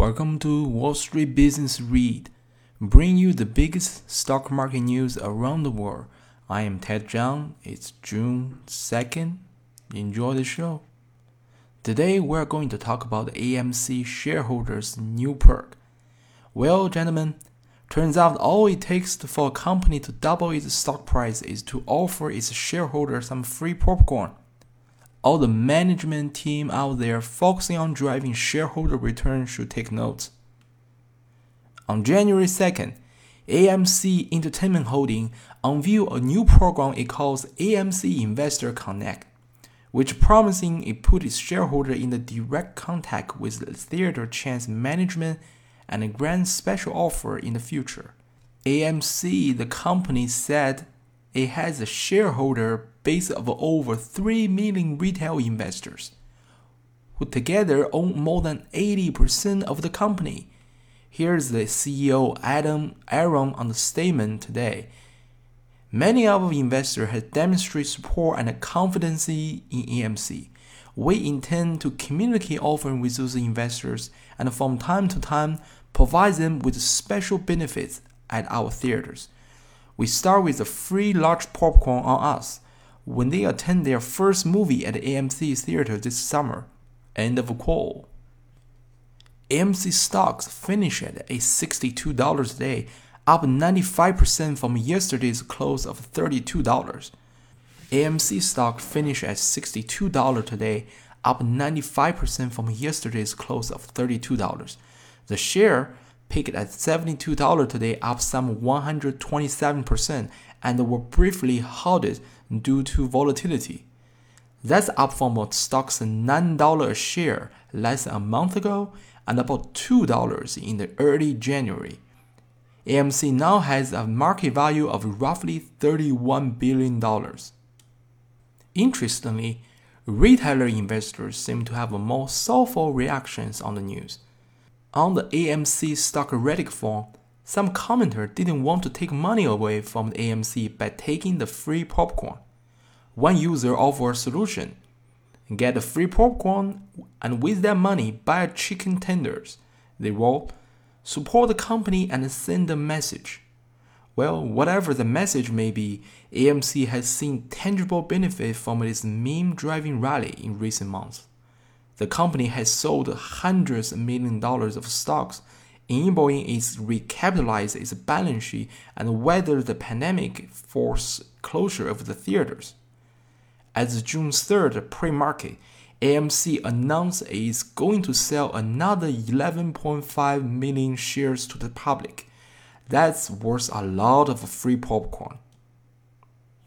Welcome to Wall Street Business Read, bring you the biggest stock market news around the world. I am Ted Zhang. It's June 2nd. Enjoy the show. Today we're going to talk about AMC shareholders' new perk. Well, gentlemen, turns out all it takes for a company to double its stock price is to offer its shareholders some free popcorn all the management team out there focusing on driving shareholder return should take note. On January 2nd, AMC Entertainment Holding unveiled a new program it calls AMC Investor Connect, which promising it put its shareholder in the direct contact with the theater chain's management and a grand special offer in the future. AMC, the company, said it has a shareholder base of over 3 million retail investors, who together own more than 80% of the company. Here's the CEO Adam Aron on the statement today. Many of our investors have demonstrated support and confidence in AMC. We intend to communicate often with those investors and from time to time provide them with special benefits at our theaters. We start with a free large popcorn on us when they attend their first movie at AMC theater this summer. End of quote. AMC stocks finished at $62 a day, up 95% from yesterday's close of $32. AMC stock finished at $62 today, up 95% from yesterday's close of $32. The share peaked at $72 today, up some 127%, and were briefly halted due to volatility. That's up from a stock's $9 a share less than a month ago and about $2 in the early January. AMC now has a market value of roughly $31 billion. Interestingly, retailer investors seem to have more soulful reactions on the news. On the AMC stock Reddit forum, some commenter didn't want to take money away from the AMC by taking the free popcorn. One user offered a solution. Get the free popcorn and with that money buy chicken tenders. They wrote, support the company and send a message. Well, whatever the message may be, AMC has seen tangible benefit from its meme driving rally in recent months the company has sold hundreds of million dollars of stocks, enabling it to recapitalize its balance sheet and weather the pandemic forced closure of the theaters. As June 3rd pre-market, AMC announced it is going to sell another 11.5 million shares to the public. That's worth a lot of free popcorn.